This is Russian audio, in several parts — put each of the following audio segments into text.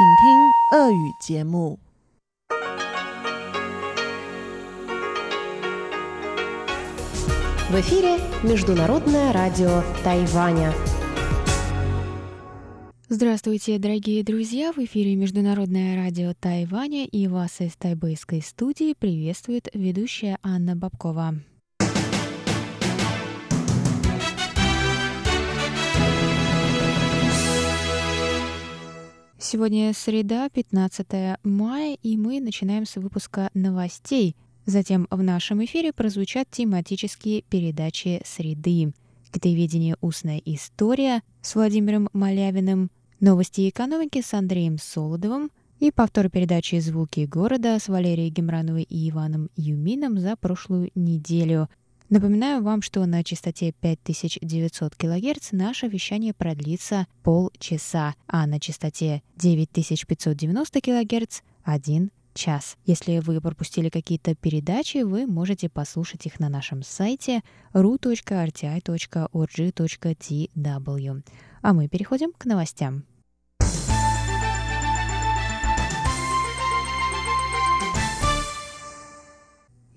请听俄语节目。В эфире Международное радио Тайваня. Здравствуйте, дорогие друзья! В эфире Международное радио Тайваня и вас из тайбэйской студии приветствует ведущая Анна Бабкова. Сегодня среда, 15 мая, и мы начинаем с выпуска новостей. Затем в нашем эфире прозвучат тематические передачи «Среды». Китаеведение «Устная история» с Владимиром Малявиным, новости экономики с Андреем Солодовым и повтор передачи «Звуки города» с Валерией Гемрановой и Иваном Юмином за прошлую неделю – Напоминаю вам, что на частоте 5900 кГц наше вещание продлится полчаса, а на частоте 9590 кГц — один час. Если вы пропустили какие-то передачи, вы можете послушать их на нашем сайте ru.rti.org.tw. А мы переходим к новостям.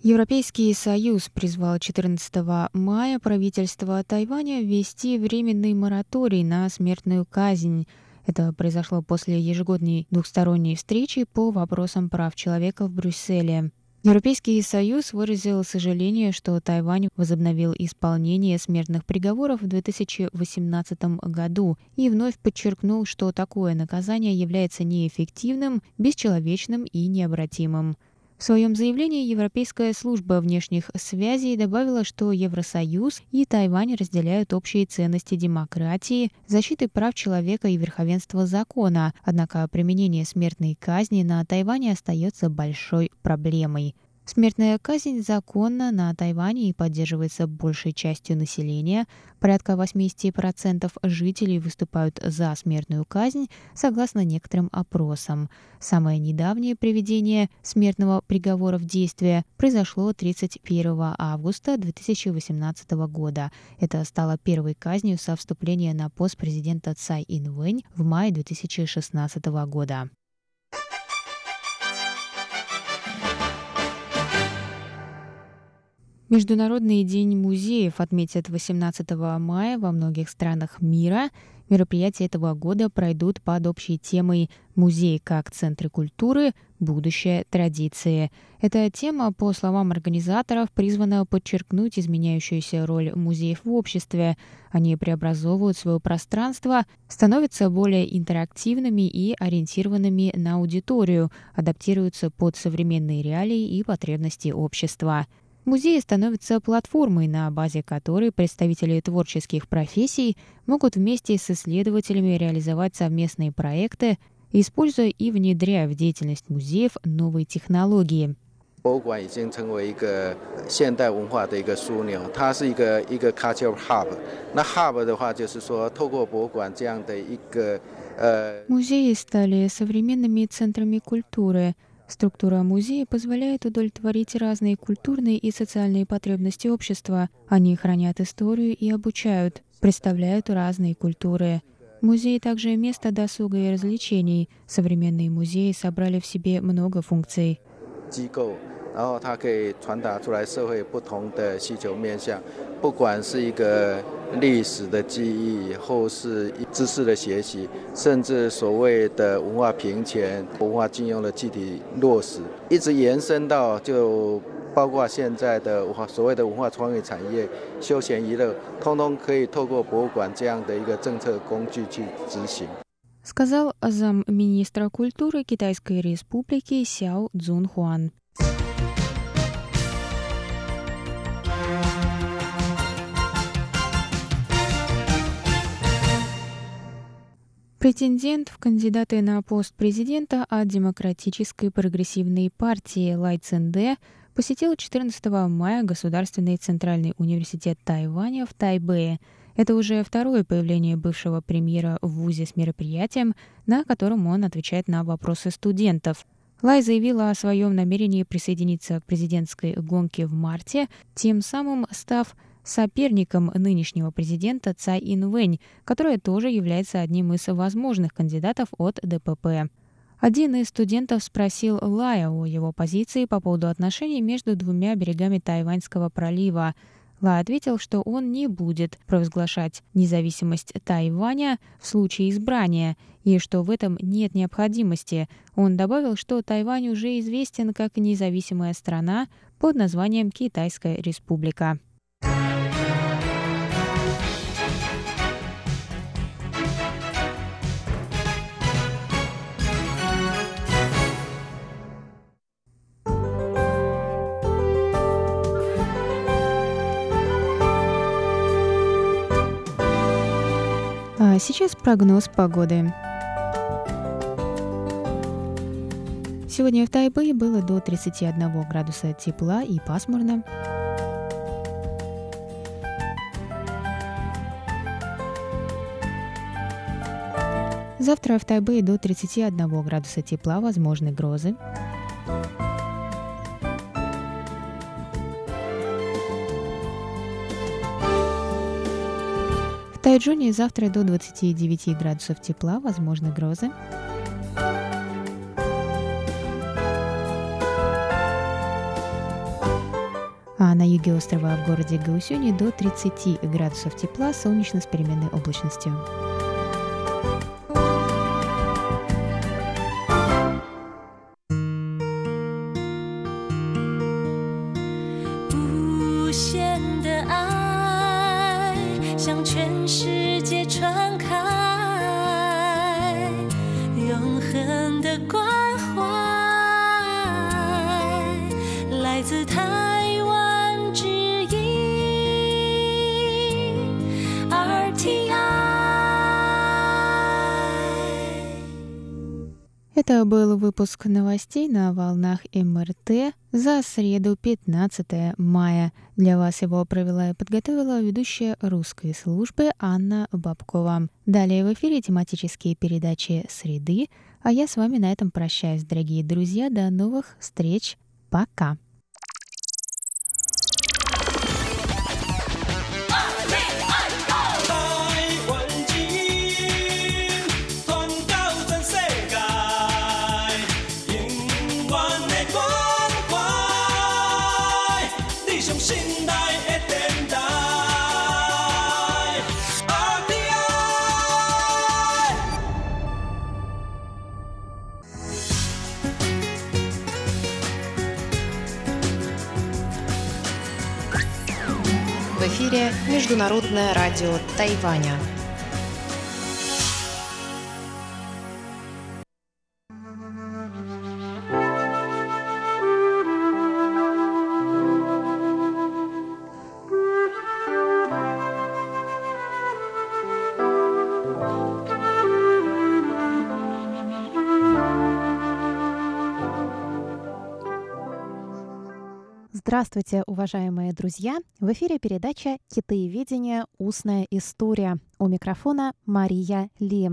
Европейский Союз призвал 14 мая правительство Тайваня ввести временный мораторий на смертную казнь. Это произошло после ежегодной двухсторонней встречи по вопросам прав человека в Брюсселе. Европейский Союз выразил сожаление, что Тайвань возобновил исполнение смертных приговоров в 2018 году и вновь подчеркнул, что такое наказание является неэффективным, бесчеловечным и необратимым. В своем заявлении Европейская служба внешних связей добавила, что Евросоюз и Тайвань разделяют общие ценности демократии, защиты прав человека и верховенства закона, однако применение смертной казни на Тайване остается большой проблемой. Смертная казнь законна на Тайване и поддерживается большей частью населения. Порядка 80% жителей выступают за смертную казнь, согласно некоторым опросам. Самое недавнее приведение смертного приговора в действие произошло 31 августа 2018 года. Это стало первой казнью со вступления на пост президента Цай Инвэнь в мае 2016 года. Международный день музеев отметят 18 мая во многих странах мира. Мероприятия этого года пройдут под общей темой «Музей как центры культуры. Будущее традиции». Эта тема, по словам организаторов, призвана подчеркнуть изменяющуюся роль музеев в обществе. Они преобразовывают свое пространство, становятся более интерактивными и ориентированными на аудиторию, адаптируются под современные реалии и потребности общества. Музеи становятся платформой, на базе которой представители творческих профессий могут вместе с исследователями реализовать совместные проекты, используя и внедряя в деятельность музеев новые технологии. Музеи стали современными центрами культуры – Структура музея позволяет удовлетворить разные культурные и социальные потребности общества. Они хранят историю и обучают, представляют разные культуры. Музей также место досуга и развлечений. Современные музеи собрали в себе много функций. 然后它可以传达出来社会不同的需求面向，不管是一个 历史的记忆，或是知识的学习，甚至所谓的文化平权、文化禁用的具体落实，一直延伸到就包括现在的文化所谓的文化创意产业、休闲娱乐，通通可以透过博物馆这样的一个政策工具去执行。сказал замминистра культуры Китайской Республики Сяо Цзунхуан. Претендент в кандидаты на пост президента от Демократической прогрессивной партии Лай Цинде посетил 14 мая Государственный Центральный университет Тайваня в Тайбэе. Это уже второе появление бывшего премьера в ВУЗе с мероприятием, на котором он отвечает на вопросы студентов. Лай заявила о своем намерении присоединиться к президентской гонке в марте, тем самым став соперником нынешнего президента Цай Инвэнь, которая тоже является одним из возможных кандидатов от ДПП. Один из студентов спросил Лая о его позиции по поводу отношений между двумя берегами Тайваньского пролива. Ла ответил, что он не будет провозглашать независимость Тайваня в случае избрания, и что в этом нет необходимости. Он добавил, что Тайвань уже известен как независимая страна под названием Китайская республика. А сейчас прогноз погоды. Сегодня в Тайбэе было до 31 градуса тепла и пасмурно. Завтра в Тайбэе до 31 градуса тепла, возможны грозы. Тайджуне завтра до 29 градусов тепла, возможны грозы. А на юге острова в городе Гаусюни до 30 градусов тепла, солнечно с переменной облачностью. Выпуск новостей на волнах МРТ за среду 15 мая. Для вас его провела и подготовила ведущая русской службы Анна Бабкова. Далее в эфире тематические передачи «Среды», а я с вами на этом прощаюсь, дорогие друзья. До новых встреч. Пока. Международное радио Тайваня. Здравствуйте, уважаемые друзья! В эфире передача «Китаеведение. Устная история». У микрофона Мария Ли.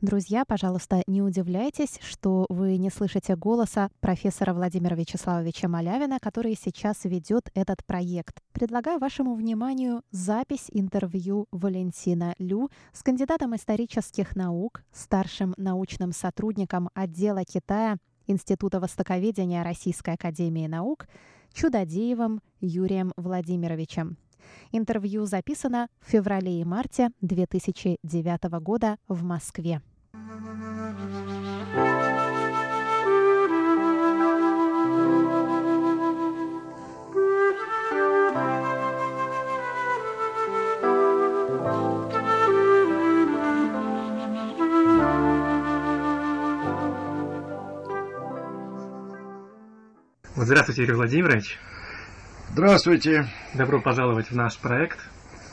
Друзья, пожалуйста, не удивляйтесь, что вы не слышите голоса профессора Владимира Вячеславовича Малявина, который сейчас ведет этот проект. Предлагаю вашему вниманию запись интервью Валентина Лю с кандидатом исторических наук, старшим научным сотрудником отдела Китая Института востоковедения Российской Академии Наук – Чудодеевым Юрием Владимировичем. Интервью записано в феврале и марте 2009 года в Москве. Здравствуйте, Юрий Владимирович. Здравствуйте. Добро пожаловать в наш проект.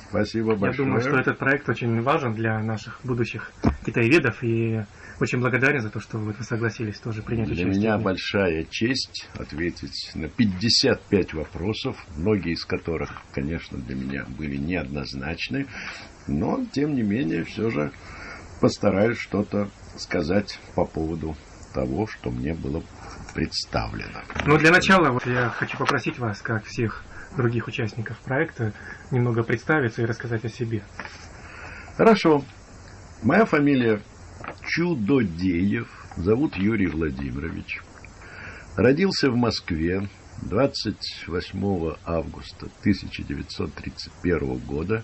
Спасибо большое. Я думаю, что этот проект очень важен для наших будущих китаеведов и очень благодарен за то, что вы согласились тоже принять для участие. Для меня большая честь ответить на 55 вопросов, многие из которых, конечно, для меня были неоднозначны, но, тем не менее, все же постараюсь что-то сказать по поводу того, что мне было представлено. Ну, для начала вот я хочу попросить вас, как всех других участников проекта, немного представиться и рассказать о себе. Хорошо. Моя фамилия Чудодеев, зовут Юрий Владимирович. Родился в Москве 28 августа 1931 года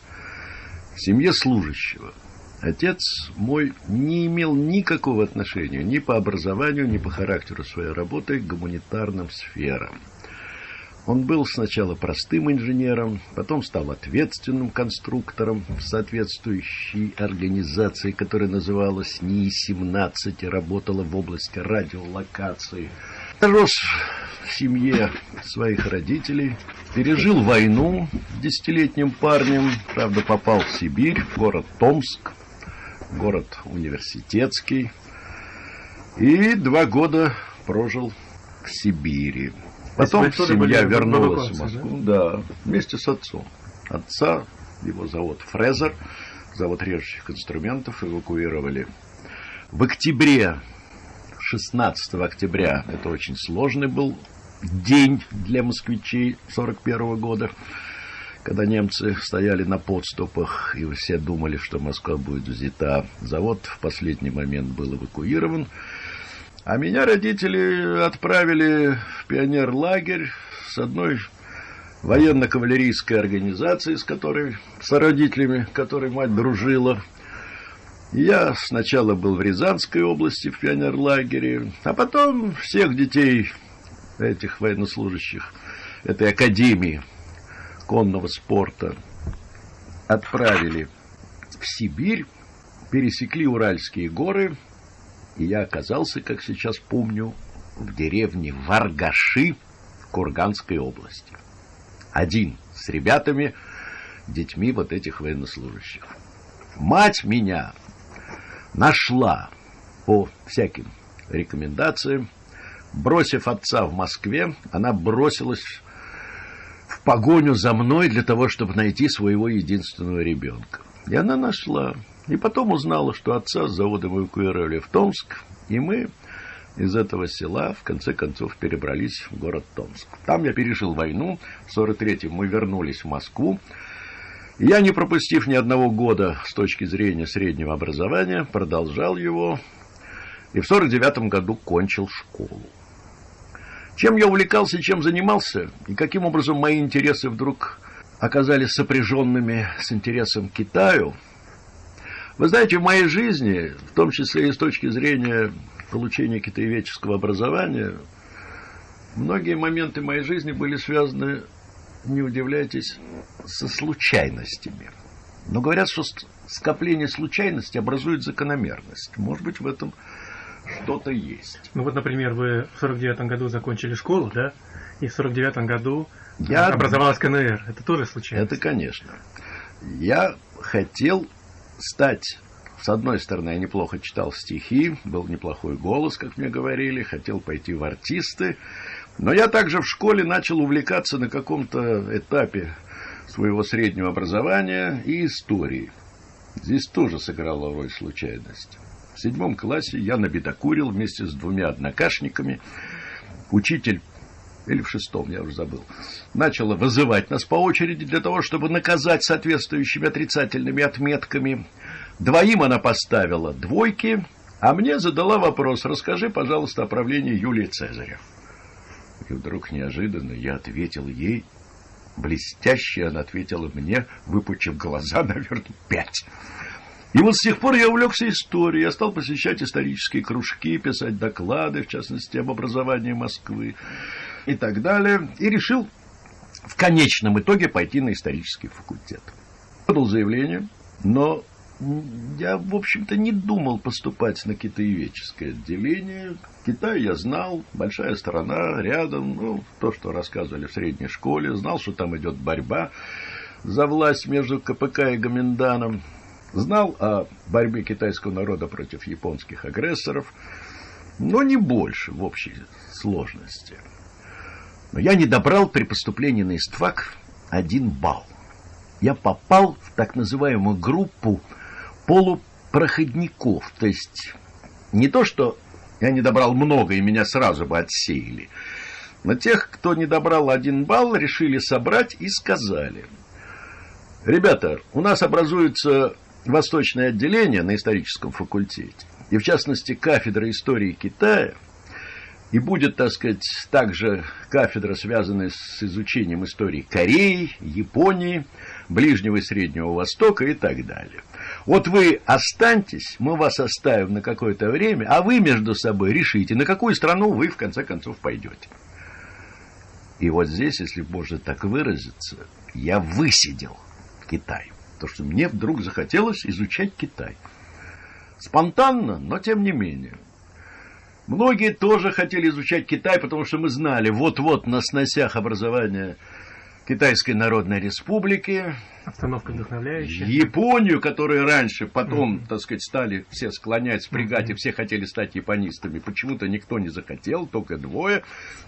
в семье служащего. Отец мой не имел никакого отношения ни по образованию, ни по характеру своей работы к гуманитарным сферам. Он был сначала простым инженером, потом стал ответственным конструктором в соответствующей организации, которая называлась НИИ-17 и работала в области радиолокации. Рос в семье своих родителей, пережил войну десятилетним парнем, правда попал в Сибирь, в город Томск, город университетский, и два года прожил в Сибири. Потом семья вернулась в Москву, да? вместе с отцом. Отца, его зовут Фрезер, завод режущих инструментов, эвакуировали в октябре, 16 октября, это очень сложный был день для москвичей 41 года, когда немцы стояли на подступах, и все думали, что Москва будет взята. Завод в последний момент был эвакуирован. А меня родители отправили в пионерлагерь с одной военно-кавалерийской организацией, с которой, с родителями, которой мать дружила. Я сначала был в Рязанской области в пионерлагере, а потом всех детей этих военнослужащих этой академии конного спорта отправили в Сибирь, пересекли Уральские горы – и я оказался, как сейчас помню, в деревне Варгаши в Курганской области. Один с ребятами, детьми вот этих военнослужащих. Мать меня нашла по всяким рекомендациям. Бросив отца в Москве, она бросилась погоню за мной для того, чтобы найти своего единственного ребенка. И она нашла. И потом узнала, что отца с заводом эвакуировали в Томск, и мы из этого села в конце концов перебрались в город Томск. Там я пережил войну, в 43-м мы вернулись в Москву. Я, не пропустив ни одного года с точки зрения среднего образования, продолжал его, и в 49-м году кончил школу. Чем я увлекался чем занимался, и каким образом мои интересы вдруг оказались сопряженными с интересом к Китаю – вы знаете, в моей жизни, в том числе и с точки зрения получения китаеведческого образования, многие моменты моей жизни были связаны, не удивляйтесь, со случайностями. Но говорят, что скопление случайностей образует закономерность. Может быть, в этом что-то есть. Ну вот, например, вы в 49 году закончили школу, да? И в 49 году Я... образовалась КНР. Это тоже случайность? Это, конечно. Я хотел стать с одной стороны, я неплохо читал стихи, был неплохой голос, как мне говорили, хотел пойти в артисты, но я также в школе начал увлекаться на каком-то этапе своего среднего образования и истории. Здесь тоже сыграла роль случайность. В седьмом классе я набедокурил вместе с двумя однокашниками. Учитель или в шестом, я уже забыл, начала вызывать нас по очереди для того, чтобы наказать соответствующими отрицательными отметками. Двоим она поставила двойки, а мне задала вопрос, расскажи, пожалуйста, о правлении Юлии Цезаря. И вдруг неожиданно я ответил ей, блестяще она ответила мне, выпучив глаза, наверное, пять. И вот с тех пор я увлекся историей, я стал посещать исторические кружки, писать доклады, в частности, об образовании Москвы и так далее, и решил в конечном итоге пойти на исторический факультет. Подал заявление, но я, в общем-то, не думал поступать на китаеведческое отделение. Китай я знал, большая страна, рядом, ну, то, что рассказывали в средней школе, знал, что там идет борьба за власть между КПК и Гоминданом, знал о борьбе китайского народа против японских агрессоров, но не больше в общей сложности. Но я не добрал при поступлении на ИСТФАК один балл. Я попал в так называемую группу полупроходников. То есть не то, что я не добрал много, и меня сразу бы отсеяли. Но тех, кто не добрал один балл, решили собрать и сказали. Ребята, у нас образуется восточное отделение на историческом факультете. и в частности кафедра истории Китая, и будет, так сказать, также кафедра, связанная с изучением истории Кореи, Японии, Ближнего и Среднего Востока и так далее. Вот вы останьтесь, мы вас оставим на какое-то время, а вы между собой решите, на какую страну вы в конце концов пойдете. И вот здесь, если можно так выразиться, я высидел Китай. Потому что мне вдруг захотелось изучать Китай. Спонтанно, но тем не менее. Многие тоже хотели изучать Китай, потому что мы знали, вот-вот на сносях образования Китайской Народной Республики. Обстановка вдохновляющая. Японию, которые раньше, потом, mm-hmm. так сказать, стали все склонять, спрягать, mm-hmm. и все хотели стать японистами. Почему-то никто не захотел, только двое.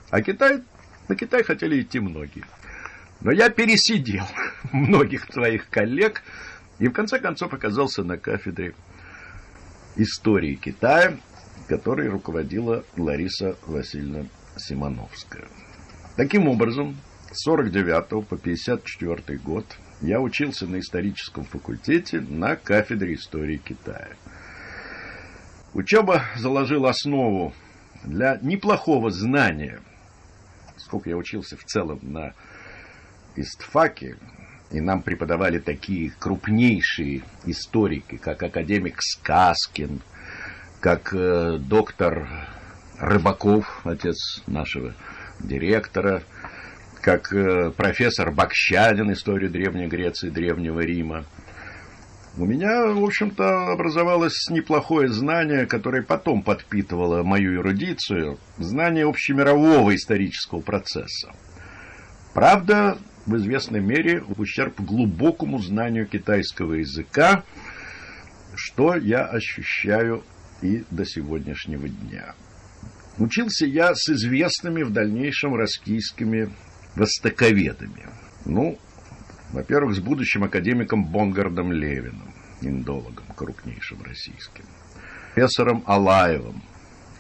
А Китай, на Китай хотели идти многие. Но я пересидел многих своих коллег и в конце концов оказался на кафедре истории Китая, которой руководила Лариса Васильевна Симоновская. Таким образом, с 49 по 54 год я учился на историческом факультете на кафедре истории Китая. Учеба заложила основу для неплохого знания, сколько я учился в целом на истфаке, и нам преподавали такие крупнейшие историки, как академик Сказкин, как э, доктор Рыбаков, отец нашего директора, как э, профессор Бакщанин, историю Древней Греции, Древнего Рима. У меня, в общем-то, образовалось неплохое знание, которое потом подпитывало мою эрудицию, знание общемирового исторического процесса. Правда, в известной мере в ущерб глубокому знанию китайского языка, что я ощущаю и до сегодняшнего дня. Учился я с известными в дальнейшем российскими востоковедами. Ну, во-первых, с будущим академиком Бонгардом Левиным, индологом, крупнейшим российским, профессором Алаевым,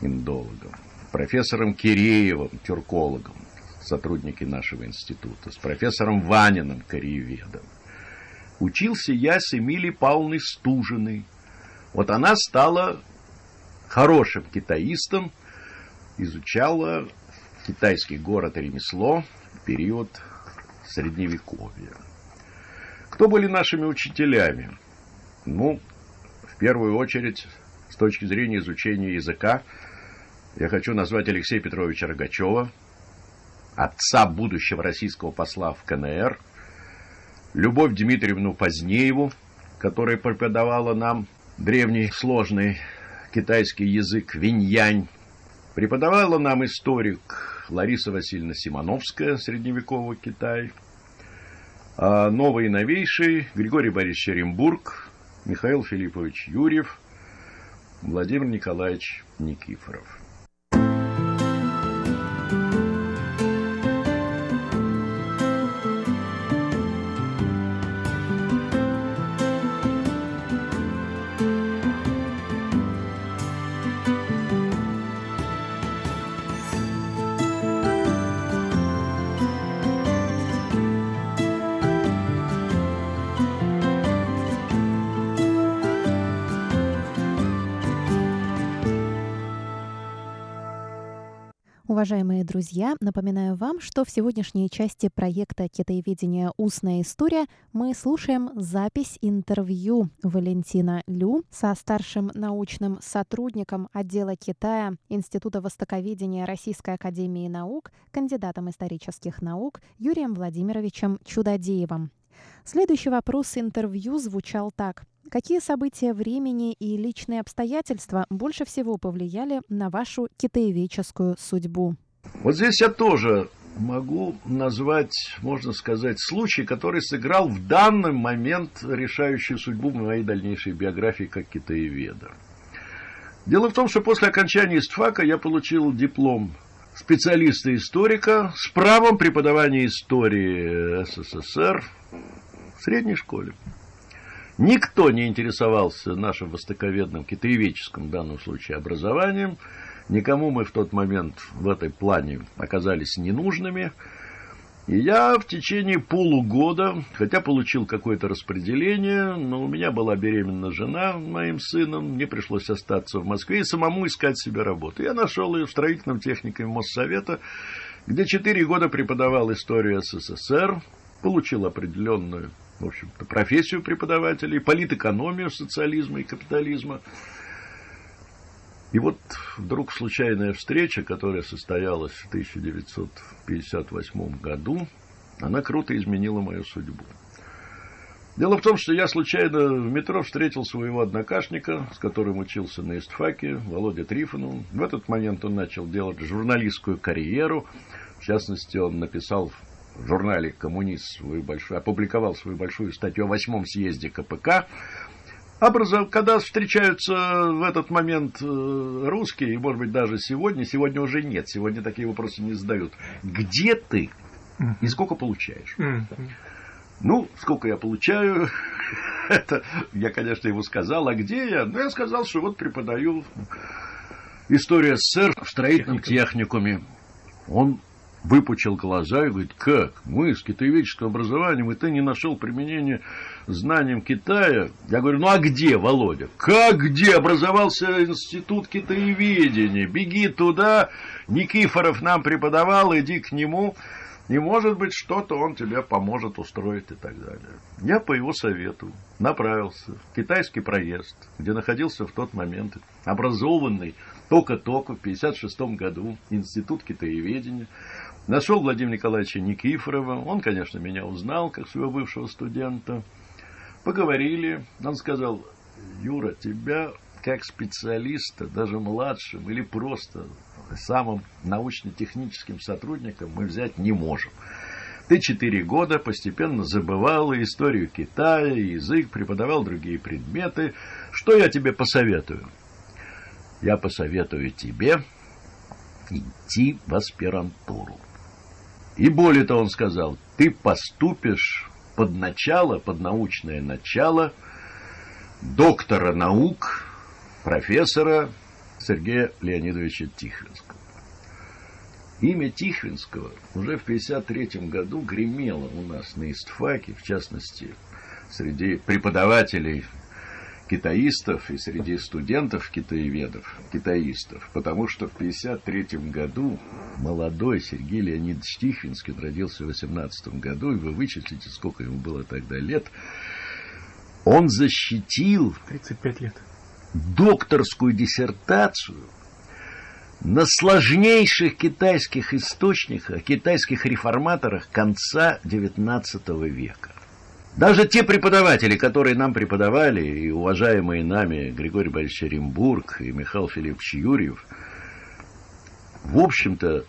индологом, профессором Киреевым, тюркологом, сотрудники нашего института, с профессором Ваниным, корееведом. Учился я с Эмилией Павловной Стужиной. Вот она стала хорошим китаистом, изучала китайский город и ремесло в период Средневековья. Кто были нашими учителями? Ну, в первую очередь, с точки зрения изучения языка, я хочу назвать Алексея Петровича Рогачева – отца будущего российского посла в КНР, Любовь Дмитриевну Позднееву, которая преподавала нам древний сложный китайский язык виньянь, преподавала нам историк Лариса Васильевна Симоновская, средневековый Китай, а новый и новейший Григорий Борисович Оренбург, Михаил Филиппович Юрьев, Владимир Николаевич Никифоров. Уважаемые друзья, напоминаю вам, что в сегодняшней части проекта «Китаеведение. Устная история» мы слушаем запись интервью Валентина Лю со старшим научным сотрудником отдела Китая Института востоковедения Российской академии наук, кандидатом исторических наук Юрием Владимировичем Чудодеевым. Следующий вопрос интервью звучал так. Какие события времени и личные обстоятельства больше всего повлияли на вашу китаеведческую судьбу? Вот здесь я тоже могу назвать, можно сказать, случай, который сыграл в данный момент решающую судьбу моей дальнейшей биографии как китаеведа. Дело в том, что после окончания ИСТФАКа я получил диплом специалиста-историка с правом преподавания истории СССР средней школе. Никто не интересовался нашим востоковедным, китаеведческим в данном случае образованием. Никому мы в тот момент в этой плане оказались ненужными. И я в течение полугода, хотя получил какое-то распределение, но у меня была беременна жена моим сыном, мне пришлось остаться в Москве и самому искать себе работу. Я нашел ее в строительном техникуме Моссовета, где четыре года преподавал историю СССР, получил определенную, в общем-то, профессию преподавателя и политэкономию социализма и капитализма. И вот вдруг случайная встреча, которая состоялась в 1958 году, она круто изменила мою судьбу. Дело в том, что я случайно в метро встретил своего однокашника, с которым учился на истфаке, Володя Трифонов. В этот момент он начал делать журналистскую карьеру. В частности, он написал в журнале «Коммунист» свою большую, опубликовал свою большую статью о восьмом съезде КПК, образов, когда встречаются в этот момент э, русские, и, может быть, даже сегодня, сегодня уже нет, сегодня такие вопросы не задают. Где ты и сколько получаешь? Ну, сколько я получаю, это я, конечно, ему сказал, а где я? Ну, я сказал, что вот преподаю историю СССР в строительном техникуме. Он выпучил глаза и говорит, как? Мы с китаеведческим образованием, и ты не нашел применения знаниям Китая? Я говорю, ну а где, Володя? Как где? Образовался институт китаеведения. Беги туда, Никифоров нам преподавал, иди к нему. И, может быть, что-то он тебе поможет устроить и так далее. Я по его совету направился в китайский проезд, где находился в тот момент образованный только-только в 1956 году Институт китаеведения. Нашел Владимира Николаевича Никифорова. Он, конечно, меня узнал, как своего бывшего студента. Поговорили. Он сказал, Юра, тебя как специалиста, даже младшим или просто самым научно-техническим сотрудником мы взять не можем. Ты четыре года постепенно забывал историю Китая, язык, преподавал другие предметы. Что я тебе посоветую? Я посоветую тебе идти в аспирантуру. И более того, он сказал, ты поступишь под начало, под научное начало доктора наук, профессора Сергея Леонидовича Тихвинского. Имя Тихвинского уже в 1953 году гремело у нас на истфаке, в частности, среди преподавателей китаистов и среди студентов китаеведов, китаистов, потому что в 1953 году молодой Сергей Леонидович Тихвинский, родился в 18 году, и вы вычислите, сколько ему было тогда лет, он защитил 35 лет. докторскую диссертацию на сложнейших китайских источниках, китайских реформаторах конца XIX века. Даже те преподаватели, которые нам преподавали, и уважаемые нами Григорий Борисович Оренбург и Михаил Филиппович Юрьев, в общем-то,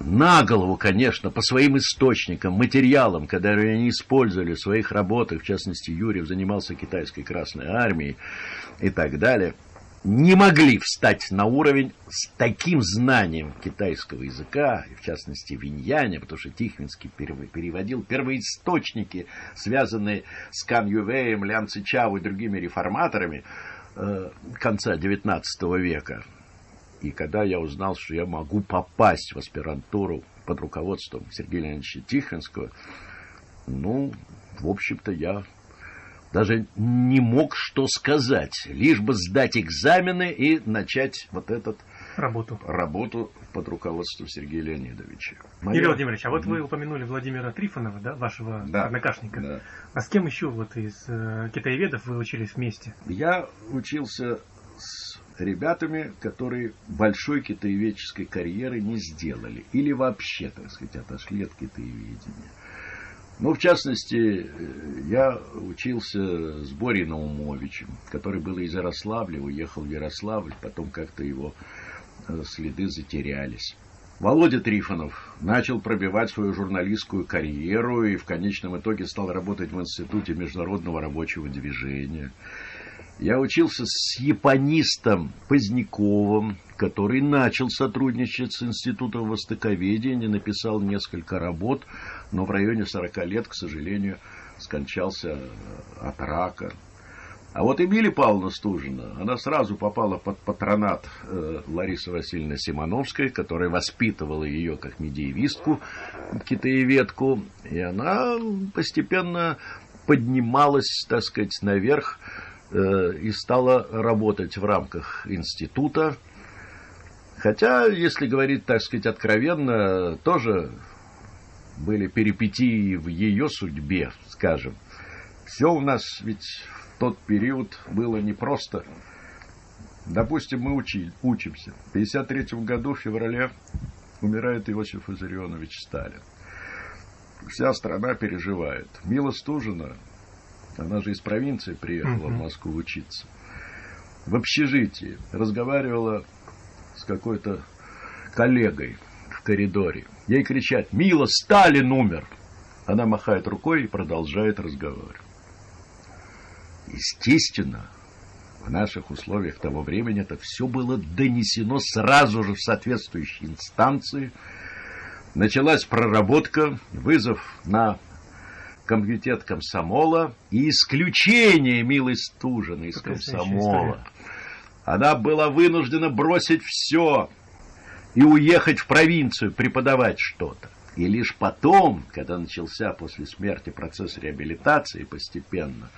на голову, конечно, по своим источникам, материалам, которые они использовали в своих работах, в частности, Юрьев занимался китайской Красной Армией и так далее – не могли встать на уровень с таким знанием китайского языка, в частности Виньяня, потому что Тихвинский переводил первоисточники, связанные с Кан Ювеем, Лян Цичао и другими реформаторами э, конца XIX века. И когда я узнал, что я могу попасть в аспирантуру под руководством Сергея Леонидовича Тихвинского, ну, в общем-то, я даже не мог что сказать, лишь бы сдать экзамены и начать вот этот работу, работу под руководством Сергея Леонидовича. Моя... Юрий Владимирович, а вот вы упомянули Владимира Трифонова, да, вашего да, однокашника. Да. А с кем еще вот из э, китаеведов вы учились вместе? Я учился с ребятами, которые большой китаеведческой карьеры не сделали. Или вообще, так сказать, отошли от китаеведения. Ну, в частности, я учился с Борей Наумовичем, который был из Ярославля, уехал в Ярославль, потом как-то его э, следы затерялись. Володя Трифонов начал пробивать свою журналистскую карьеру и в конечном итоге стал работать в Институте международного рабочего движения. Я учился с японистом Поздняковым, который начал сотрудничать с Институтом Востоковедения, написал несколько работ, но в районе 40 лет, к сожалению, скончался от рака. А вот Эмилия Павловна Стужина, она сразу попала под патронат э, Ларисы Васильевны Симоновской, которая воспитывала ее как медиевистку, китаеведку, и она постепенно поднималась, так сказать, наверх э, и стала работать в рамках института. Хотя, если говорить, так сказать, откровенно, тоже были перипетии в ее судьбе, скажем. Все у нас ведь тот период было непросто. Допустим, мы учи, учимся. В 1953 году, в феврале, умирает Иосиф Виссарионович Сталин. Вся страна переживает. Мила Стужина, она же из провинции приехала в Москву учиться, в общежитии разговаривала с какой-то коллегой в коридоре. Ей кричат «Мила, Сталин умер!» Она махает рукой и продолжает разговор. Естественно, в наших условиях того времени это все было донесено сразу же в соответствующие инстанции. Началась проработка, вызов на комитет комсомола и исключение милой Стужиной из комсомола. Она была вынуждена бросить все и уехать в провинцию преподавать что-то. И лишь потом, когда начался после смерти процесс реабилитации постепенно,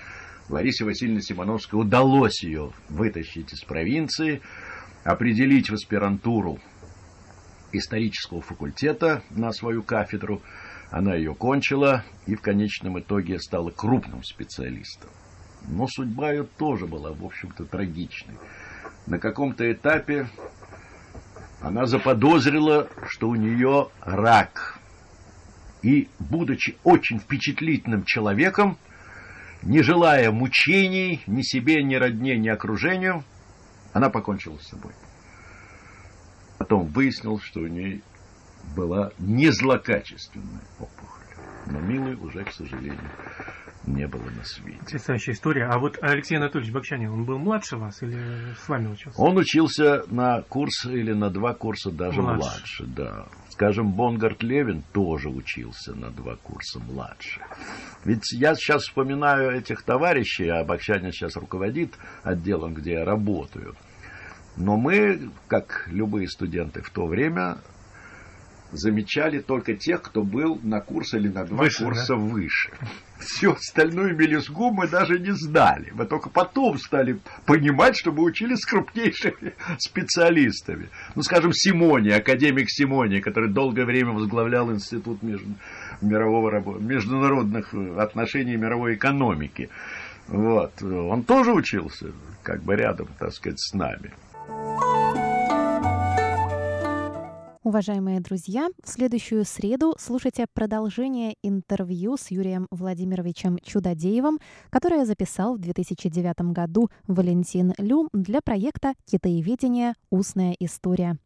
Ларисе Васильевне Симоновской удалось ее вытащить из провинции, определить в аспирантуру исторического факультета на свою кафедру. Она ее кончила и в конечном итоге стала крупным специалистом. Но судьба ее тоже была, в общем-то, трагичной. На каком-то этапе она заподозрила, что у нее рак. И, будучи очень впечатлительным человеком, не желая мучений ни себе, ни родне, ни окружению, она покончила с собой. Потом выяснил, что у нее была не злокачественная опухоль. Но милый уже, к сожалению, не было на свете. Потрясающая история. А вот Алексей Анатольевич Бакчанин, он был младше вас или с вами учился? Он учился на курс или на два курса даже младше, младше да. Скажем, Бонгард Левин тоже учился на два курса младше. Ведь я сейчас вспоминаю этих товарищей, а Бакчанин сейчас руководит отделом, где я работаю. Но мы, как любые студенты в то время, замечали только тех, кто был на курс или на два выше, курса да? выше. Всю остальную мелюзгу мы даже не знали. Мы только потом стали понимать, что мы учились с крупнейшими специалистами. Ну, скажем, Симони, академик Симони, который долгое время возглавлял Институт мирового... международных отношений и мировой экономики. Вот. Он тоже учился, как бы рядом, так сказать, с нами. Уважаемые друзья, в следующую среду слушайте продолжение интервью с Юрием Владимировичем Чудодеевым, которое записал в 2009 году Валентин Лю для проекта «Китаеведение. Устная история».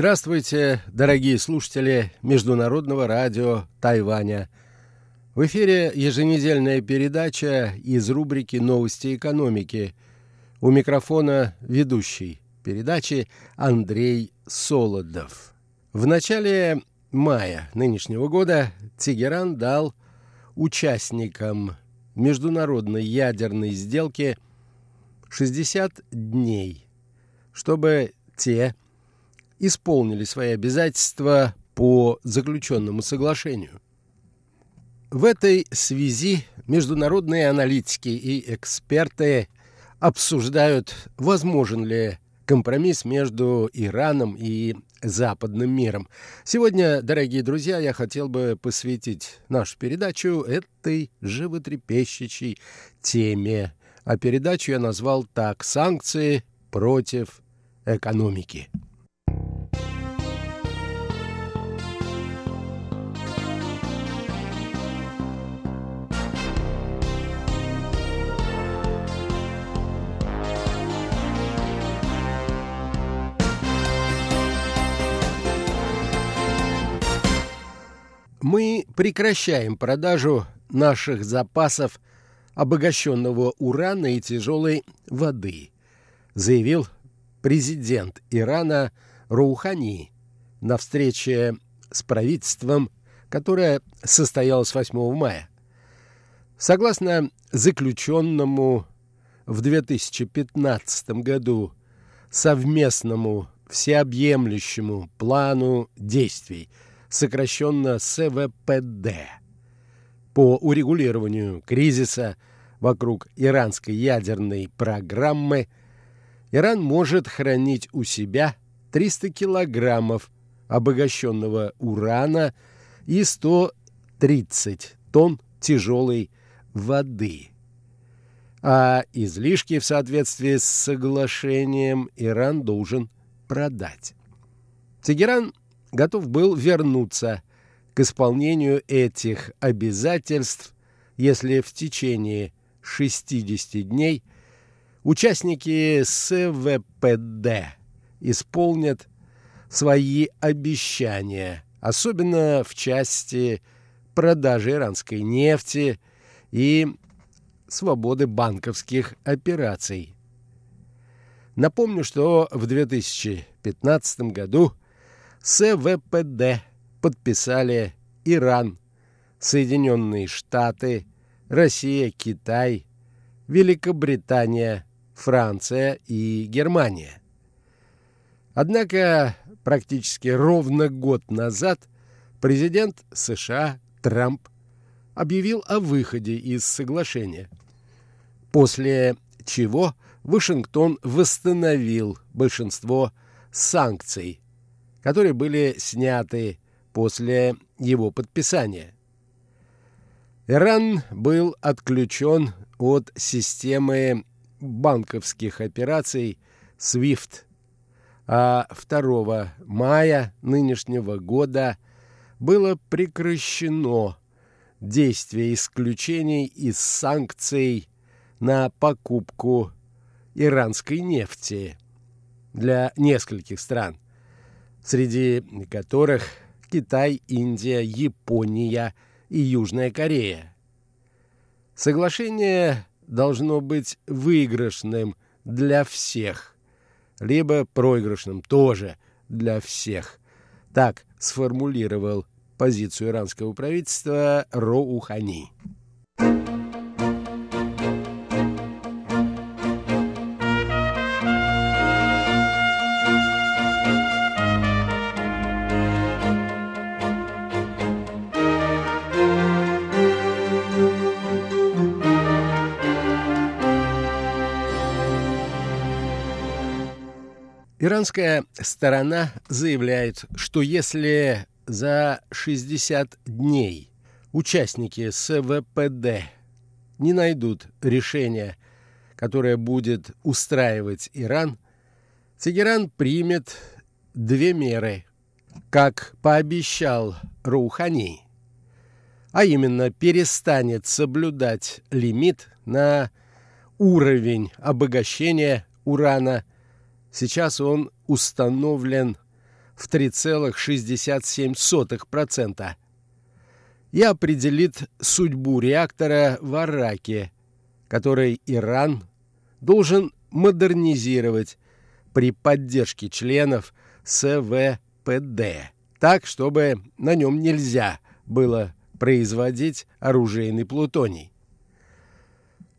Здравствуйте, дорогие слушатели Международного радио Тайваня. В эфире еженедельная передача из рубрики «Новости экономики». У микрофона ведущий передачи Андрей Солодов. В начале мая нынешнего года Тегеран дал участникам международной ядерной сделки 60 дней, чтобы те исполнили свои обязательства по заключенному соглашению. В этой связи международные аналитики и эксперты обсуждают, возможен ли компромисс между Ираном и западным миром. Сегодня, дорогие друзья, я хотел бы посвятить нашу передачу этой животрепещущей теме. А передачу я назвал так «Санкции против экономики». Мы прекращаем продажу наших запасов обогащенного урана и тяжелой воды. заявил президент Ирана Роухани на встрече с правительством, которая состоялась 8 мая. Согласно заключенному в 2015 году совместному всеобъемлющему плану действий, сокращенно СВПД, по урегулированию кризиса вокруг иранской ядерной программы, Иран может хранить у себя 300 килограммов обогащенного урана и 130 тонн тяжелой воды. А излишки в соответствии с соглашением Иран должен продать. Тегеран готов был вернуться к исполнению этих обязательств, если в течение 60 дней участники СВПД исполнят свои обещания, особенно в части продажи иранской нефти и свободы банковских операций. Напомню, что в 2015 году СВПД подписали Иран, Соединенные Штаты, Россия, Китай, Великобритания, Франция и Германия. Однако практически ровно год назад президент США Трамп объявил о выходе из соглашения, после чего Вашингтон восстановил большинство санкций, которые были сняты после его подписания. Иран был отключен от системы банковских операций SWIFT, а 2 мая нынешнего года было прекращено действие исключений из санкций на покупку иранской нефти для нескольких стран, среди которых Китай, Индия, Япония и Южная Корея. Соглашение должно быть выигрышным для всех, либо проигрышным тоже для всех. Так сформулировал позицию иранского правительства Роухани. Иранская сторона заявляет, что если за 60 дней участники СВПД не найдут решения, которое будет устраивать Иран, Тегеран примет две меры, как пообещал Роухани, а именно перестанет соблюдать лимит на уровень обогащения урана. Сейчас он установлен в 3,67%. И определит судьбу реактора в Араке, который Иран должен модернизировать при поддержке членов СВПД, так, чтобы на нем нельзя было производить оружейный плутоний.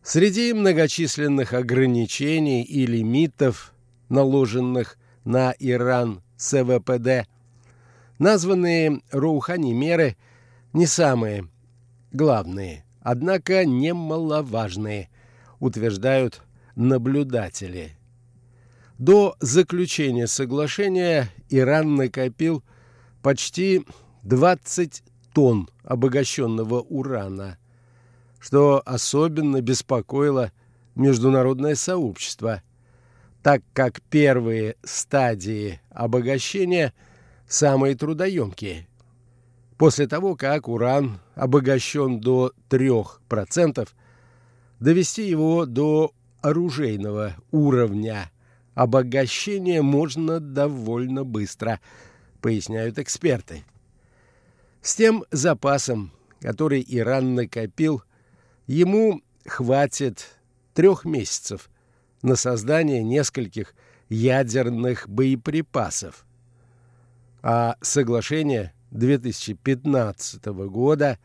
Среди многочисленных ограничений и лимитов, наложенных на Иран СВПД. Названные Роухани меры не самые главные, однако немаловажные, утверждают наблюдатели. До заключения соглашения Иран накопил почти 20 тонн обогащенного урана, что особенно беспокоило международное сообщество – так как первые стадии обогащения самые трудоемкие. После того, как уран обогащен до 3%, довести его до оружейного уровня обогащения можно довольно быстро, поясняют эксперты. С тем запасом, который Иран накопил, ему хватит трех месяцев на создание нескольких ядерных боеприпасов. А соглашение 2015 года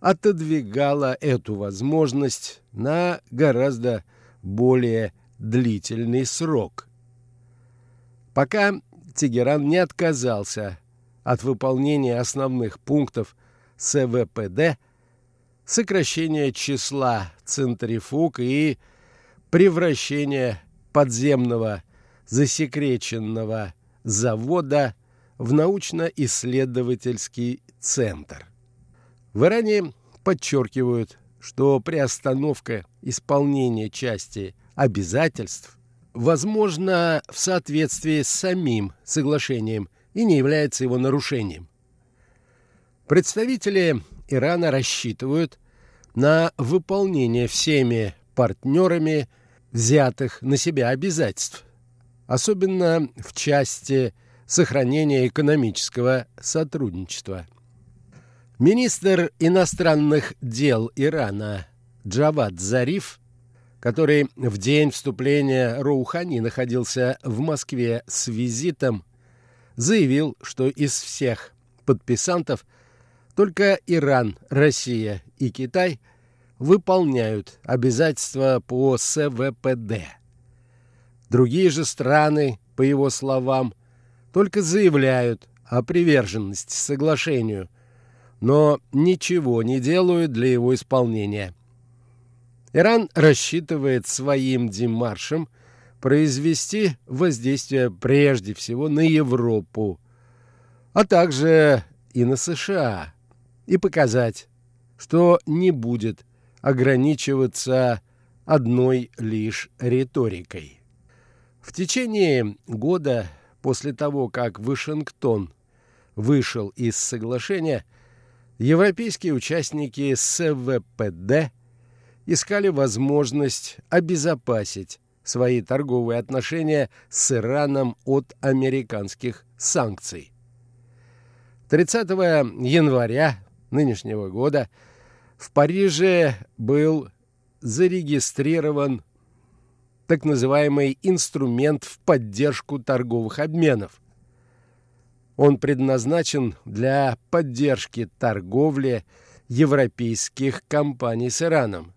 отодвигало эту возможность на гораздо более длительный срок. Пока Тегеран не отказался от выполнения основных пунктов СВПД, сокращения числа центрифуг и превращения подземного засекреченного завода в научно-исследовательский центр. В Иране подчеркивают, что приостановка исполнения части обязательств возможно в соответствии с самим соглашением и не является его нарушением. Представители Ирана рассчитывают на выполнение всеми партнерами взятых на себя обязательств, особенно в части сохранения экономического сотрудничества. Министр иностранных дел Ирана Джавад Зариф, который в день вступления Роухани находился в Москве с визитом, заявил, что из всех подписантов только Иран, Россия и Китай выполняют обязательства по СВПД. Другие же страны, по его словам, только заявляют о приверженности соглашению, но ничего не делают для его исполнения. Иран рассчитывает своим демаршем произвести воздействие прежде всего на Европу, а также и на США, и показать, что не будет ограничиваться одной лишь риторикой. В течение года после того, как Вашингтон вышел из соглашения, европейские участники СВПД искали возможность обезопасить свои торговые отношения с Ираном от американских санкций. 30 января нынешнего года в Париже был зарегистрирован так называемый инструмент в поддержку торговых обменов. Он предназначен для поддержки торговли европейских компаний с Ираном.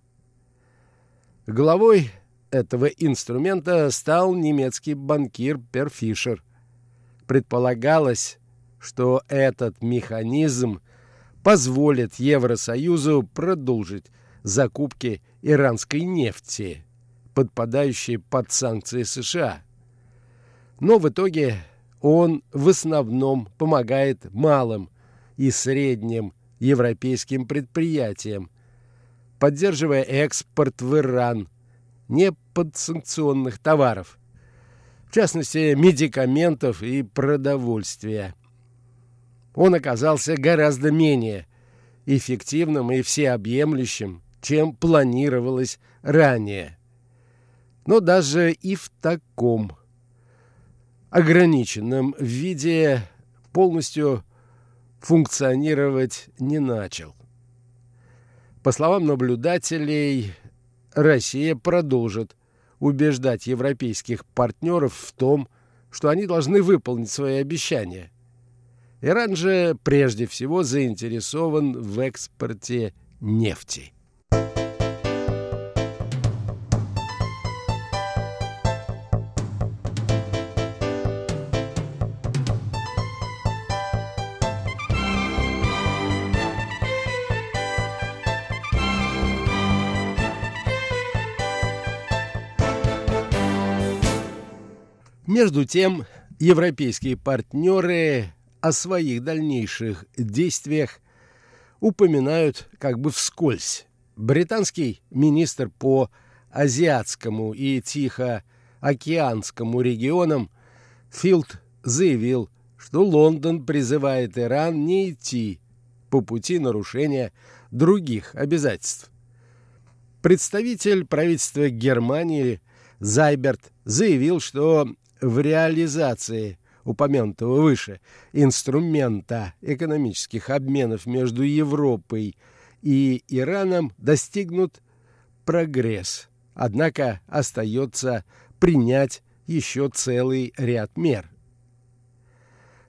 Главой этого инструмента стал немецкий банкир Перфишер. Предполагалось, что этот механизм позволит Евросоюзу продолжить закупки иранской нефти подпадающие под санкции США. Но в итоге он в основном помогает малым и средним европейским предприятиям, поддерживая экспорт в Иран неподсанкционных товаров, в частности, медикаментов и продовольствия. Он оказался гораздо менее эффективным и всеобъемлющим, чем планировалось ранее. Но даже и в таком ограниченном виде полностью функционировать не начал. По словам наблюдателей, Россия продолжит убеждать европейских партнеров в том, что они должны выполнить свои обещания. Иран же прежде всего заинтересован в экспорте нефти. Между тем, европейские партнеры о своих дальнейших действиях упоминают как бы вскользь. Британский министр по азиатскому и Тихоокеанскому регионам Филд заявил, что Лондон призывает Иран не идти по пути нарушения других обязательств. Представитель правительства Германии Зайберт заявил, что в реализации упомянутого выше инструмента экономических обменов между Европой и Ираном достигнут прогресс, Однако остается принять еще целый ряд мер.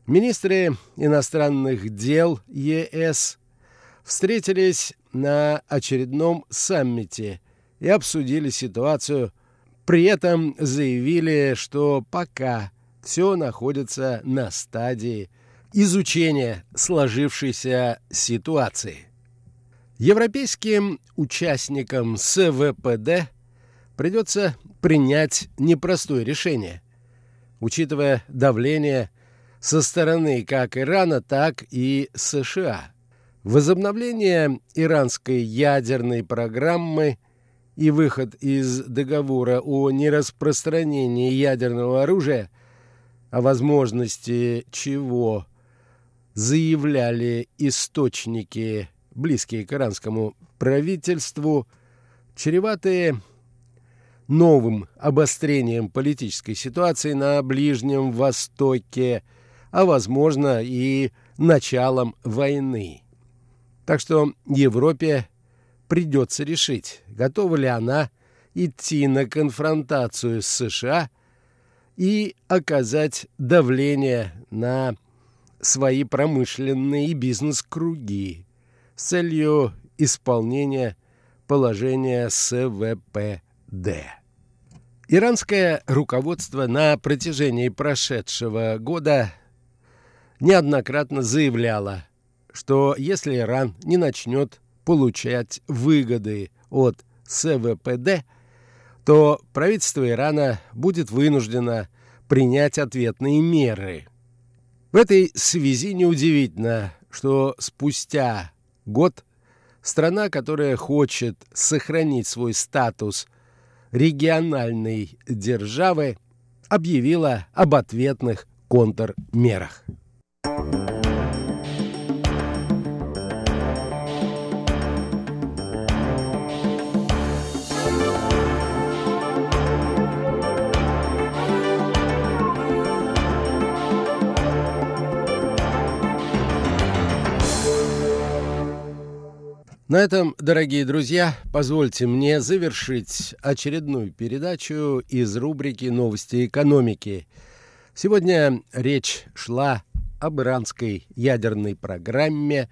Министры иностранных дел ЕС встретились на очередном саммите и обсудили ситуацию. При этом заявили, что пока все находится на стадии изучения сложившейся ситуации. Европейским участникам СВПД придется принять непростое решение, учитывая давление со стороны как Ирана, так и США. Возобновление иранской ядерной программы и выход из договора о нераспространении ядерного оружия, о возможности чего заявляли источники, близкие к иранскому правительству, чреватые новым обострением политической ситуации на Ближнем Востоке, а, возможно, и началом войны. Так что Европе придется решить, готова ли она идти на конфронтацию с США и оказать давление на свои промышленные и бизнес-круги с целью исполнения положения СВПД. Иранское руководство на протяжении прошедшего года неоднократно заявляло, что если Иран не начнет получать выгоды от СВПД, то правительство Ирана будет вынуждено принять ответные меры. В этой связи неудивительно, что спустя год страна, которая хочет сохранить свой статус региональной державы, объявила об ответных контрмерах. На этом, дорогие друзья, позвольте мне завершить очередную передачу из рубрики «Новости экономики». Сегодня речь шла об иранской ядерной программе,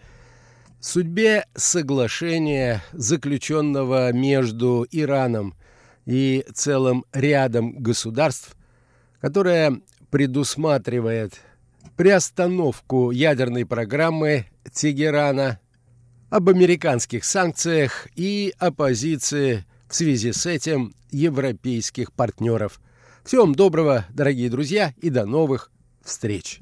судьбе соглашения, заключенного между Ираном и целым рядом государств, которое предусматривает приостановку ядерной программы Тегерана – об американских санкциях и оппозиции в связи с этим европейских партнеров. Всем доброго, дорогие друзья, и до новых встреч!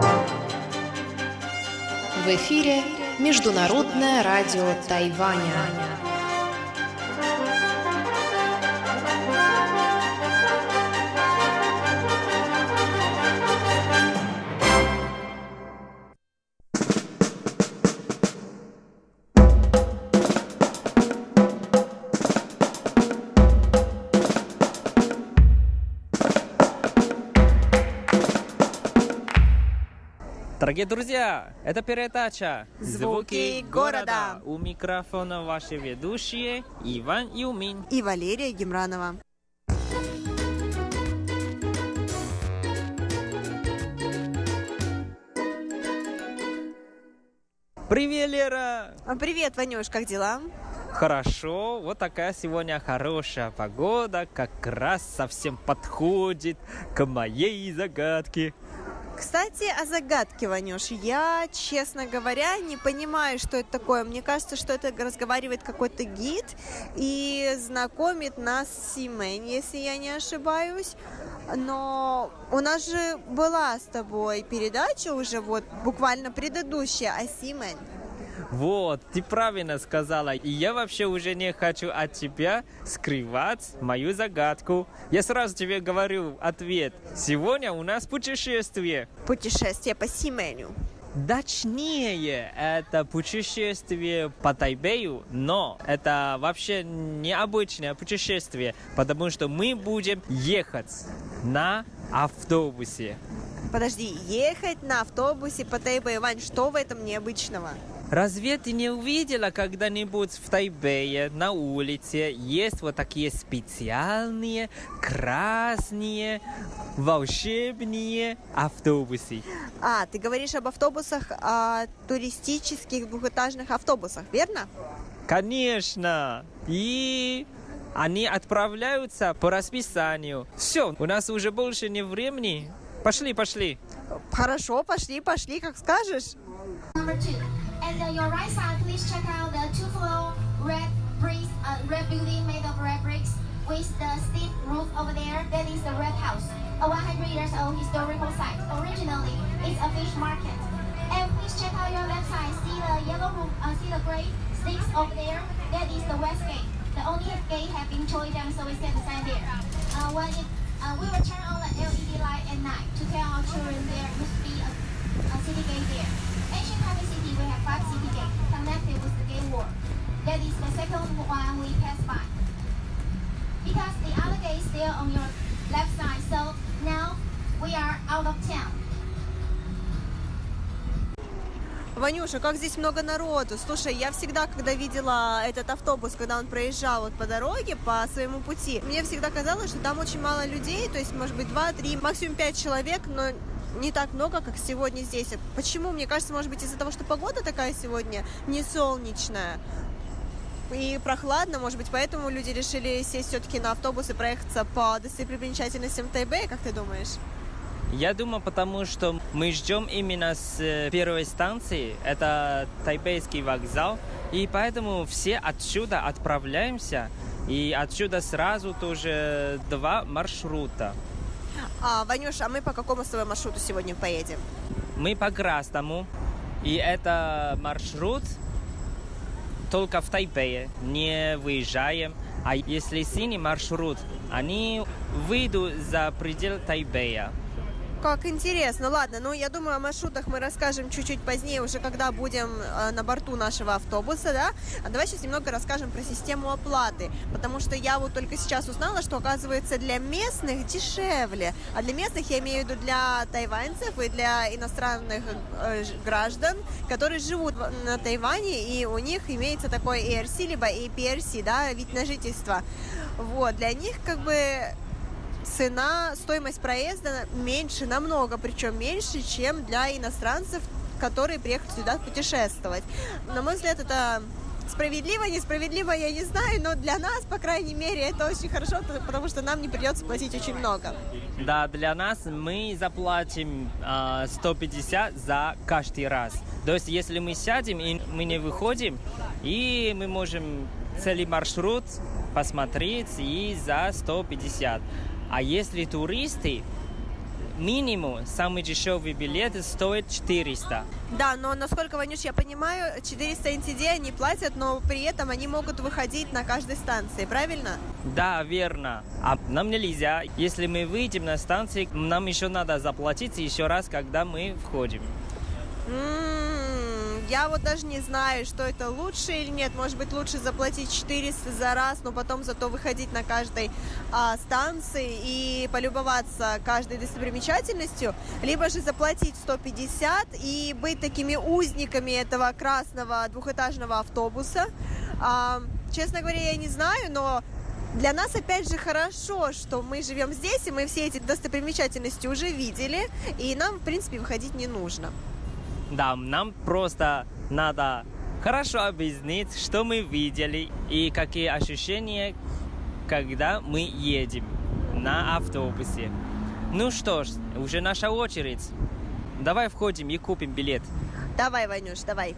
В эфире Международное радио Тайваня. Дорогие друзья, это передача «Звуки города». У микрофона ваши ведущие Иван Юмин и Валерия Гемранова. Привет, Лера! А, привет, Ванюш, как дела? Хорошо, вот такая сегодня хорошая погода, как раз совсем подходит к моей загадке. Кстати, о загадке, Ванюш. Я, честно говоря, не понимаю, что это такое. Мне кажется, что это разговаривает какой-то гид и знакомит нас с Симень, если я не ошибаюсь. Но у нас же была с тобой передача уже вот буквально предыдущая о Симень. Вот, ты правильно сказала. И я вообще уже не хочу от тебя скрывать мою загадку. Я сразу тебе говорю ответ. Сегодня у нас путешествие. Путешествие по Сименю. Точнее, это путешествие по Тайбэю, но это вообще необычное путешествие, потому что мы будем ехать на автобусе. Подожди, ехать на автобусе по Тайбэю, Вань, что в этом необычного? Разве ты не увидела когда-нибудь в Тайбэе на улице есть вот такие специальные красные волшебные автобусы? А, ты говоришь об автобусах, о туристических двухэтажных автобусах, верно? Конечно. И они отправляются по расписанию. Все, у нас уже больше не времени. Пошли, пошли. Хорошо, пошли, пошли, как скажешь. And on your right side, please check out the two-floor red bricks, uh, red building made of red bricks with the steep roof over there. That is the Red House, a 100 years old historical site. Originally, it's a fish market. And please check out your left side. See the yellow roof, uh, see the gray sticks over there. That is the west gate. The only gate have been torn down, so we set the sign there. Uh, when it, uh, we will turn on the LED light at night to tell our children there must be a, a city gate there. We have five city gates connected with the gate wall. That is the second one we pass by. Because the other gate is still on your left side, so now we are out of town. Ванюша, как здесь много народу. Слушай, я всегда, когда видела этот автобус, когда он проезжал вот по дороге, по своему пути, мне всегда казалось, что там очень мало людей, то есть, может быть, два, три, максимум пять человек, но не так много, как сегодня здесь. Почему? Мне кажется, может быть, из-за того, что погода такая сегодня не солнечная и прохладно, может быть, поэтому люди решили сесть все-таки на автобус и проехаться по достопримечательностям Тайбэя, как ты думаешь? Я думаю, потому что мы ждем именно с э, первой станции, это Тайбейский вокзал, и поэтому все отсюда отправляемся, и отсюда сразу тоже два маршрута. А, Ванюш, а мы по какому с тобой маршруту сегодня поедем? Мы по Красному, и это маршрут только в Тайпее, не выезжаем. А если синий маршрут, они выйдут за предел Тайбэя. Как интересно. Ладно, ну я думаю, о маршрутах мы расскажем чуть-чуть позднее, уже когда будем э, на борту нашего автобуса, да? А давай сейчас немного расскажем про систему оплаты, потому что я вот только сейчас узнала, что оказывается для местных дешевле, а для местных я имею в виду для тайваньцев и для иностранных э, граждан, которые живут на Тайване, и у них имеется такой ERC, либо APRC, да, вид на жительство. Вот, для них как бы цена, стоимость проезда меньше, намного, причем меньше, чем для иностранцев, которые приехали сюда путешествовать. На мой взгляд, это справедливо, несправедливо, я не знаю, но для нас, по крайней мере, это очень хорошо, потому что нам не придется платить очень много. Да, для нас мы заплатим э, 150 за каждый раз. То есть, если мы сядем и мы не выходим, и мы можем целый маршрут посмотреть и за 150. А если туристы, минимум самый дешевый билет стоит 400. Да, но насколько, Ванюш, я понимаю, 400 NTD они платят, но при этом они могут выходить на каждой станции, правильно? Да, верно. А нам нельзя. Если мы выйдем на станции, нам еще надо заплатить еще раз, когда мы входим. М-м-м. Я вот даже не знаю, что это лучше или нет. Может быть, лучше заплатить 400 за раз, но потом зато выходить на каждой а, станции и полюбоваться каждой достопримечательностью. Либо же заплатить 150 и быть такими узниками этого красного двухэтажного автобуса. А, честно говоря, я не знаю, но для нас, опять же, хорошо, что мы живем здесь, и мы все эти достопримечательности уже видели, и нам, в принципе, выходить не нужно. Да, нам просто надо хорошо объяснить, что мы видели и какие ощущения, когда мы едем на автобусе. Ну что ж, уже наша очередь. Давай входим и купим билет. Давай, Ванюш, давай.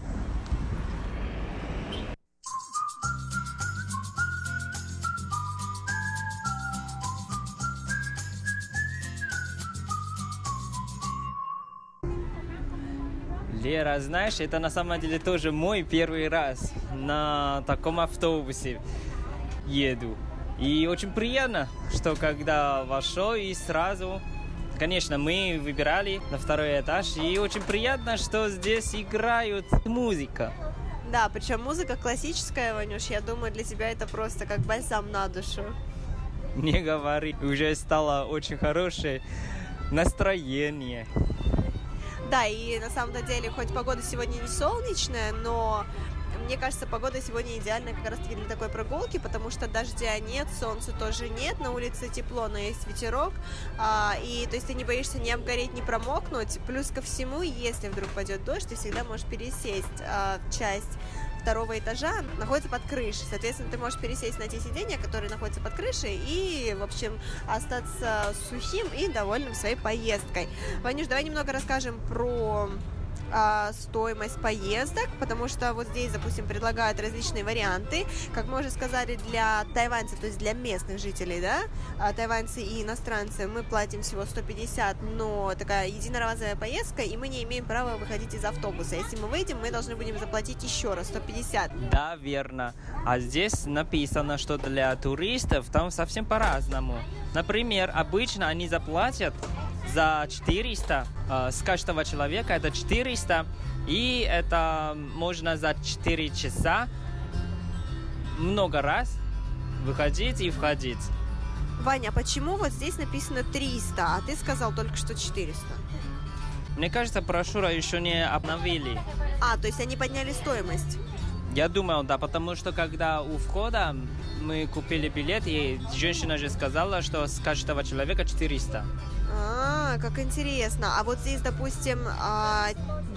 Лера, знаешь, это на самом деле тоже мой первый раз на таком автобусе еду. И очень приятно, что когда вошел и сразу Конечно, мы выбирали на второй этаж, и очень приятно, что здесь играют музыка. Да, причем музыка классическая, Ванюш, я думаю, для тебя это просто как бальзам на душу. Не говори, уже стало очень хорошее настроение. Да, и на самом деле, хоть погода сегодня не солнечная, но мне кажется, погода сегодня идеальная как раз-таки для такой прогулки, потому что дождя нет, солнца тоже нет, на улице тепло, но есть ветерок, а, и то есть ты не боишься ни обгореть, ни промокнуть. Плюс ко всему, если вдруг пойдет дождь, ты всегда можешь пересесть а, часть второго этажа находится под крышей. Соответственно, ты можешь пересесть на те сиденья, которые находятся под крышей, и, в общем, остаться сухим и довольным своей поездкой. Ванюш, давай немного расскажем про а, стоимость поездок, потому что вот здесь, допустим, предлагают различные варианты, как мы уже сказали, для тайваньцев, то есть для местных жителей, да, а, тайваньцы и иностранцы, мы платим всего 150, но такая единоразовая поездка, и мы не имеем права выходить из автобуса. Если мы выйдем, мы должны будем заплатить еще раз 150. Да, верно. А здесь написано, что для туристов там совсем по-разному. Например, обычно они заплатят за 400 э, с каждого человека это 400 и это можно за 4 часа много раз выходить и входить. Ваня, а почему вот здесь написано 300, а ты сказал только что 400? Мне кажется, брошюра еще не обновили. А, то есть они подняли стоимость? Я думаю, да, потому что когда у входа мы купили билет, и женщина же сказала, что с каждого человека 400. Как интересно. А вот здесь, допустим, а,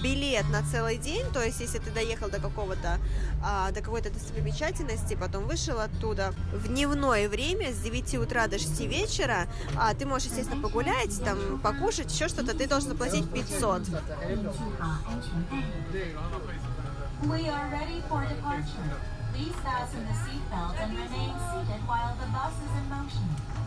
билет на целый день, то есть если ты доехал до какого-то, а, до какой-то достопримечательности, потом вышел оттуда в дневное время с 9 утра до 6 вечера, а, ты можешь, естественно, погулять, там, покушать, еще что-то, ты должен заплатить 500. We are ready for departure. Please fasten the seatbelt and remain seated while the bus is in motion.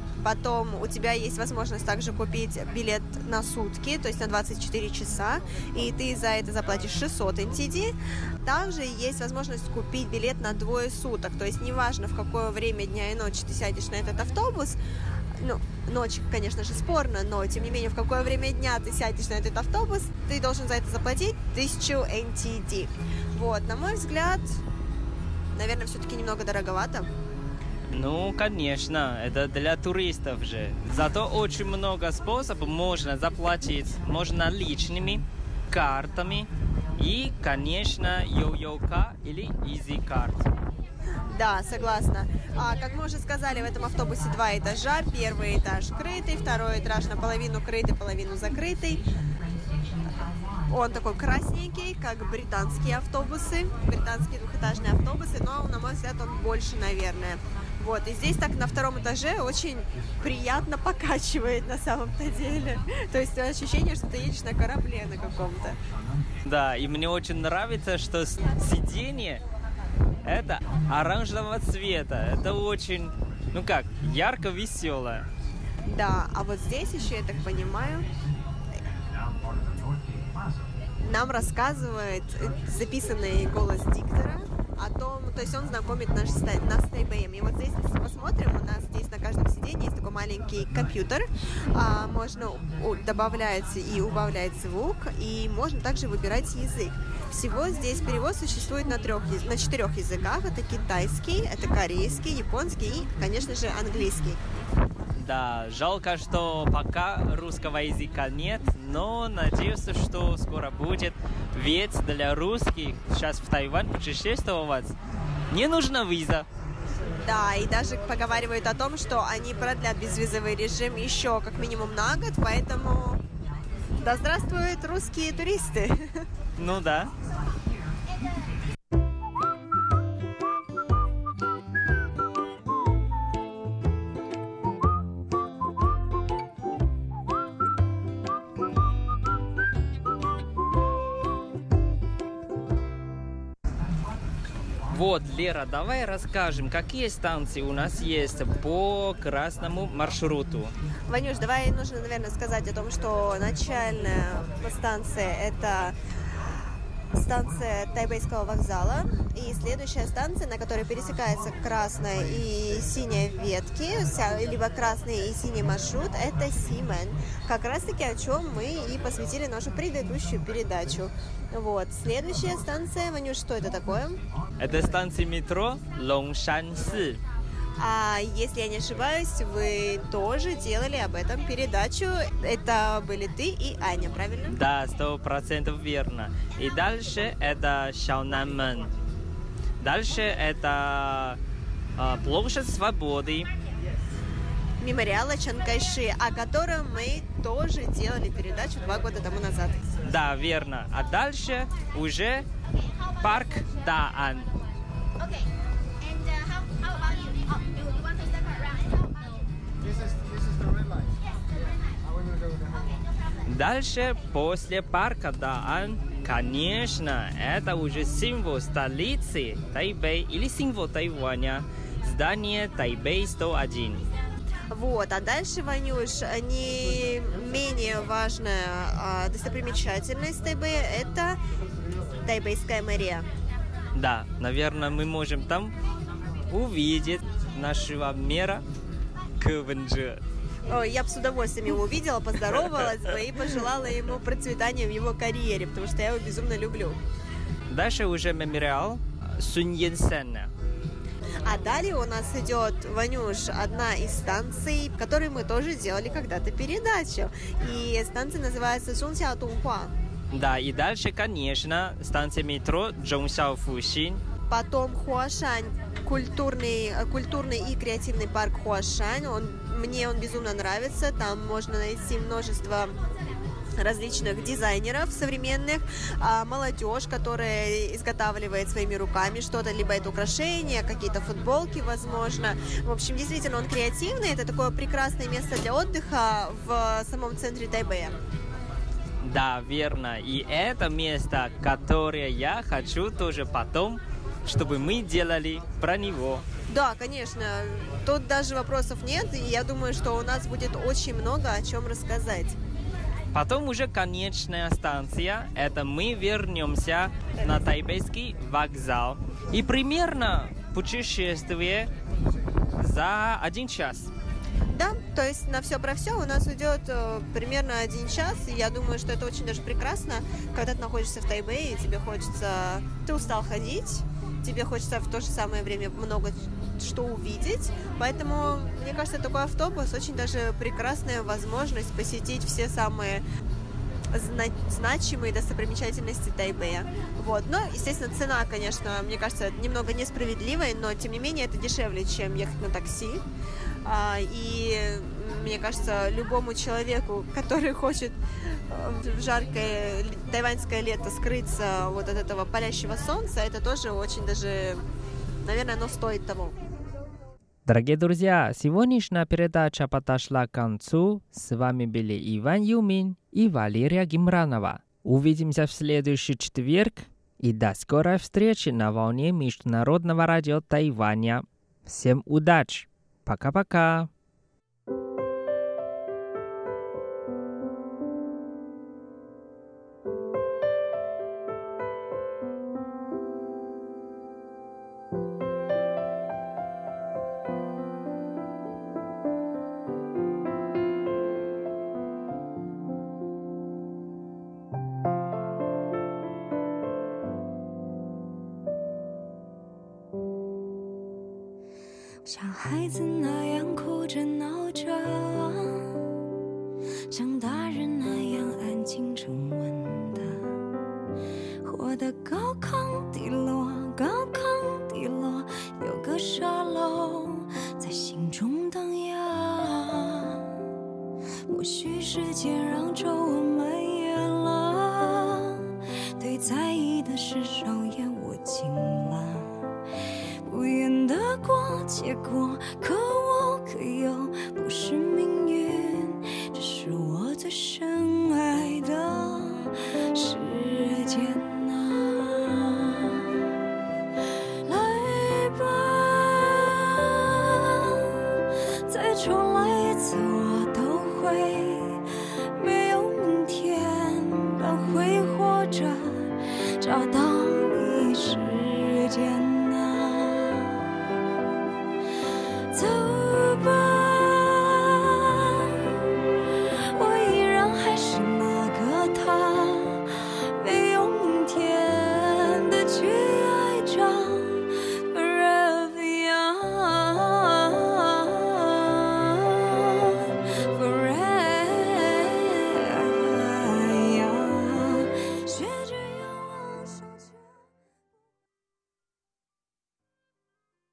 Потом у тебя есть возможность также купить билет на сутки, то есть на 24 часа, и ты за это заплатишь 600 NTD. Также есть возможность купить билет на двое суток, то есть неважно в какое время дня и ночи ты сядешь на этот автобус, ну, ночь, конечно же, спорно, но, тем не менее, в какое время дня ты сядешь на этот автобус, ты должен за это заплатить 1000 NTD. Вот, на мой взгляд, наверное, все-таки немного дороговато. Ну, конечно, это для туристов же. Зато очень много способов можно заплатить. Можно наличными, картами и, конечно, йо-йо-ка или Card. Да, согласна. А, как мы уже сказали, в этом автобусе два этажа. Первый этаж крытый, второй этаж наполовину крытый, половину закрытый. Он такой красненький, как британские автобусы, британские двухэтажные автобусы, но, на мой взгляд, он больше, наверное. Вот, и здесь так на втором этаже очень приятно покачивает на самом-то деле. То есть ощущение, что ты едешь на корабле на каком-то. Да, и мне очень нравится, что сиденье это оранжевого цвета. Это очень, ну как, ярко веселое. Да, а вот здесь еще, я так понимаю, нам рассказывает записанный голос диктора о том, то есть он знакомит наш, нас с Тайбэем. И вот здесь, если посмотрим, у нас здесь на каждом сиденье есть такой маленький компьютер, а, можно добавлять и убавлять звук, и можно также выбирать язык. Всего здесь перевод существует на, трех, на четырех языках. Это китайский, это корейский, японский и, конечно же, английский. Да, жалко, что пока русского языка нет, но надеюсь, что скоро будет. Ведь для русских сейчас в Тайвань путешествовать не нужна виза. Да, и даже поговаривают о том, что они продлят безвизовый режим еще как минимум на год, поэтому да здравствуют русские туристы. Ну да. Вот, Лера, давай расскажем, какие станции у нас есть по красному маршруту. Ванюш, давай нужно, наверное, сказать о том, что начальная станция это станция Тайбейского вокзала. И следующая станция, на которой пересекается красная и синяя ветки, либо красный и синий маршрут, это Симен. Как раз таки о чем мы и посвятили нашу предыдущую передачу. Вот. Следующая станция, Ванюш, что это такое? Это станция метро Лонгшанси. А если я не ошибаюсь, вы тоже делали об этом передачу. Это были ты и Аня, правильно? Да, сто процентов верно. И дальше это Шаунанмен. Дальше это э, площадь свободы. Мемориала Чанкайши, о котором мы тоже делали передачу два года тому назад. Да, верно. А дальше уже парк Даан. Дальше, после парка Даан, конечно, это уже символ столицы Тайбэй или символ Тайваня, здание Тайбэй 101. Вот, а дальше, Ванюш, не менее важная а, достопримечательность Тайбэя – это Тайбэйская мэрия. Да, наверное, мы можем там увидеть нашего мэра Квенджи. Я бы с удовольствием его увидела, поздоровалась бы и пожелала ему процветания в его карьере, потому что я его безумно люблю. Дальше уже мемориал Сунь Сена. А далее у нас идет, Ванюш, одна из станций, в которой мы тоже делали когда-то передачу. И станция называется Чжунсяо Тунхуа. Да, и дальше, конечно, станция метро Чжунсяо Фушин. Потом Хуашань, культурный, культурный и креативный парк Хуашань. Он мне он безумно нравится. Там можно найти множество различных дизайнеров современных, а молодежь, которая изготавливает своими руками что-то, либо это украшения, какие-то футболки, возможно. В общем, действительно, он креативный. Это такое прекрасное место для отдыха в самом центре Тайбэя. Да, верно. И это место, которое я хочу тоже потом, чтобы мы делали про него. Да, конечно. Тут даже вопросов нет, и я думаю, что у нас будет очень много о чем рассказать. Потом уже конечная станция, это мы вернемся на Тайбейский вокзал. И примерно путешествие за один час. Да, то есть на все про все у нас уйдет э, примерно один час, и я думаю, что это очень даже прекрасно, когда ты находишься в Тайбэе, и тебе хочется... Ты устал ходить, тебе хочется в то же самое время много что увидеть. Поэтому, мне кажется, такой автобус очень даже прекрасная возможность посетить все самые зна- значимые достопримечательности Тайбэя. Вот. Но, естественно, цена, конечно, мне кажется, немного несправедливая, но, тем не менее, это дешевле, чем ехать на такси. А, и мне кажется, любому человеку, который хочет э, в жаркое тайваньское лето скрыться вот от этого палящего солнца, это тоже очень даже, наверное, оно стоит того. Дорогие друзья, сегодняшняя передача подошла к концу. С вами были Иван Юмин и Валерия Гимранова. Увидимся в следующий четверг и до скорой встречи на волне Международного радио Тайваня. Всем удачи! Пока-пока! 像孩子那样哭着闹着过。